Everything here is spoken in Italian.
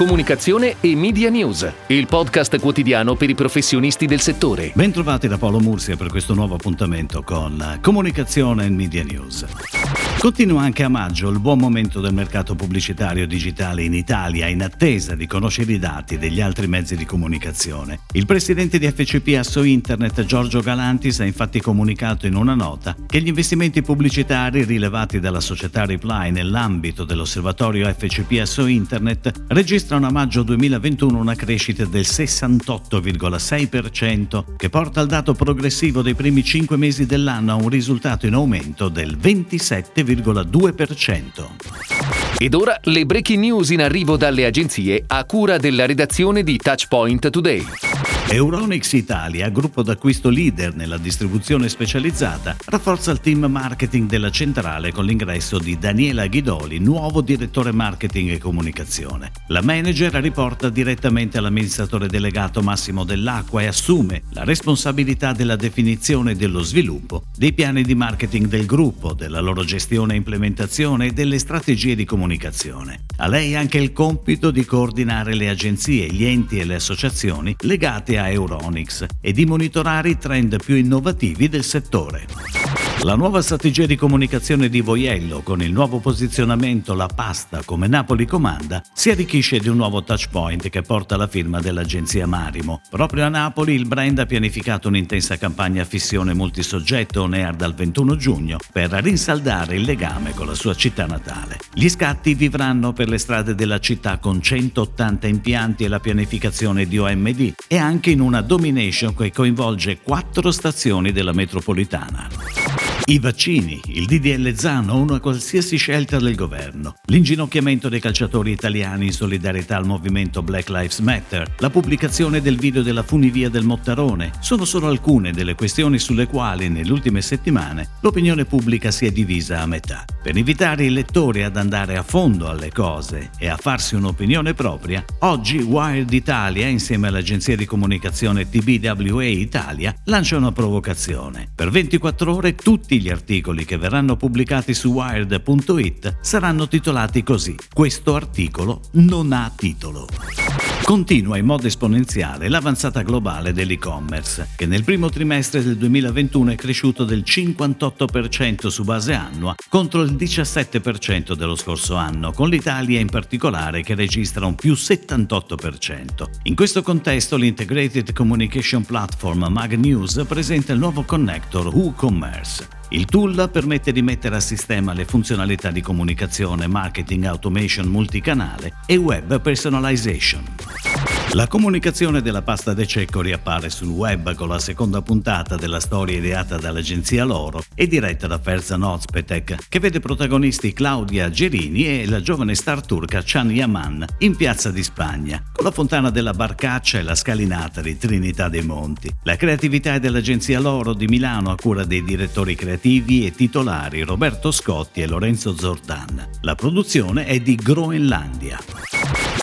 Comunicazione e Media News, il podcast quotidiano per i professionisti del settore. Bentrovati da Paolo Mursia per questo nuovo appuntamento con Comunicazione e Media News. Continua anche a maggio il buon momento del mercato pubblicitario digitale in Italia in attesa di conoscere i dati degli altri mezzi di comunicazione. Il presidente di FCP Asso Internet Giorgio Galantis ha infatti comunicato in una nota che gli investimenti pubblicitari rilevati dalla società Reply nell'ambito dell'osservatorio FCP Asso Internet registrano a maggio 2021 una crescita del 68,6% che porta al dato progressivo dei primi 5 mesi dell'anno a un risultato in aumento del 27,5%. 7,2%. Ed ora le breaking news in arrivo dalle agenzie a cura della redazione di Touchpoint Today. Euronix Italia, gruppo d'acquisto leader nella distribuzione specializzata, rafforza il team marketing della centrale con l'ingresso di Daniela Ghidoli, nuovo direttore marketing e comunicazione. La manager riporta direttamente all'amministratore delegato Massimo Dell'Acqua e assume la responsabilità della definizione e dello sviluppo dei piani di marketing del gruppo, della loro gestione e implementazione e delle strategie di comunicazione. A lei anche il compito di coordinare le agenzie, gli enti e le associazioni legate a Euronics e di monitorare i trend più innovativi del settore. La nuova strategia di comunicazione di Voiello con il nuovo posizionamento La pasta come Napoli comanda si arricchisce di un nuovo touchpoint che porta la firma dell'agenzia Marimo. Proprio a Napoli il brand ha pianificato un'intensa campagna fissione multisoggetto on dal 21 giugno per rinsaldare il legame con la sua città natale. Gli scatti vivranno per le strade della città con 180 impianti e la pianificazione di OMD e anche in una domination che coinvolge quattro stazioni della metropolitana. I vaccini, il DDL Zan o una qualsiasi scelta del governo, l'inginocchiamento dei calciatori italiani in solidarietà al movimento Black Lives Matter, la pubblicazione del video della funivia del Mottarone sono solo alcune delle questioni sulle quali nelle ultime settimane l'opinione pubblica si è divisa a metà. Per invitare i lettori ad andare a fondo alle cose e a farsi un'opinione propria, oggi Wired Italia, insieme all'agenzia di comunicazione TBWA Italia, lancia una provocazione. Per 24 ore gli articoli che verranno pubblicati su wired.it saranno titolati così. Questo articolo non ha titolo. Continua in modo esponenziale l'avanzata globale dell'e-commerce, che nel primo trimestre del 2021 è cresciuto del 58% su base annua contro il 17% dello scorso anno, con l'Italia in particolare che registra un più 78%. In questo contesto l'Integrated Communication Platform MagNews presenta il nuovo connector WooCommerce. Il tool permette di mettere a sistema le funzionalità di comunicazione, marketing, automation multicanale e web personalization. La comunicazione della pasta de cecco riappare sul web con la seconda puntata della storia ideata dall'agenzia Loro e diretta da Ferzan Ozpetek, che vede protagonisti Claudia Gerini e la giovane star turca Chan Yaman in Piazza di Spagna, con la fontana della Barcaccia e la scalinata di Trinità dei Monti. La creatività è dell'agenzia Loro di Milano a cura dei direttori creativi e titolari Roberto Scotti e Lorenzo Zordan. La produzione è di Groenlandia.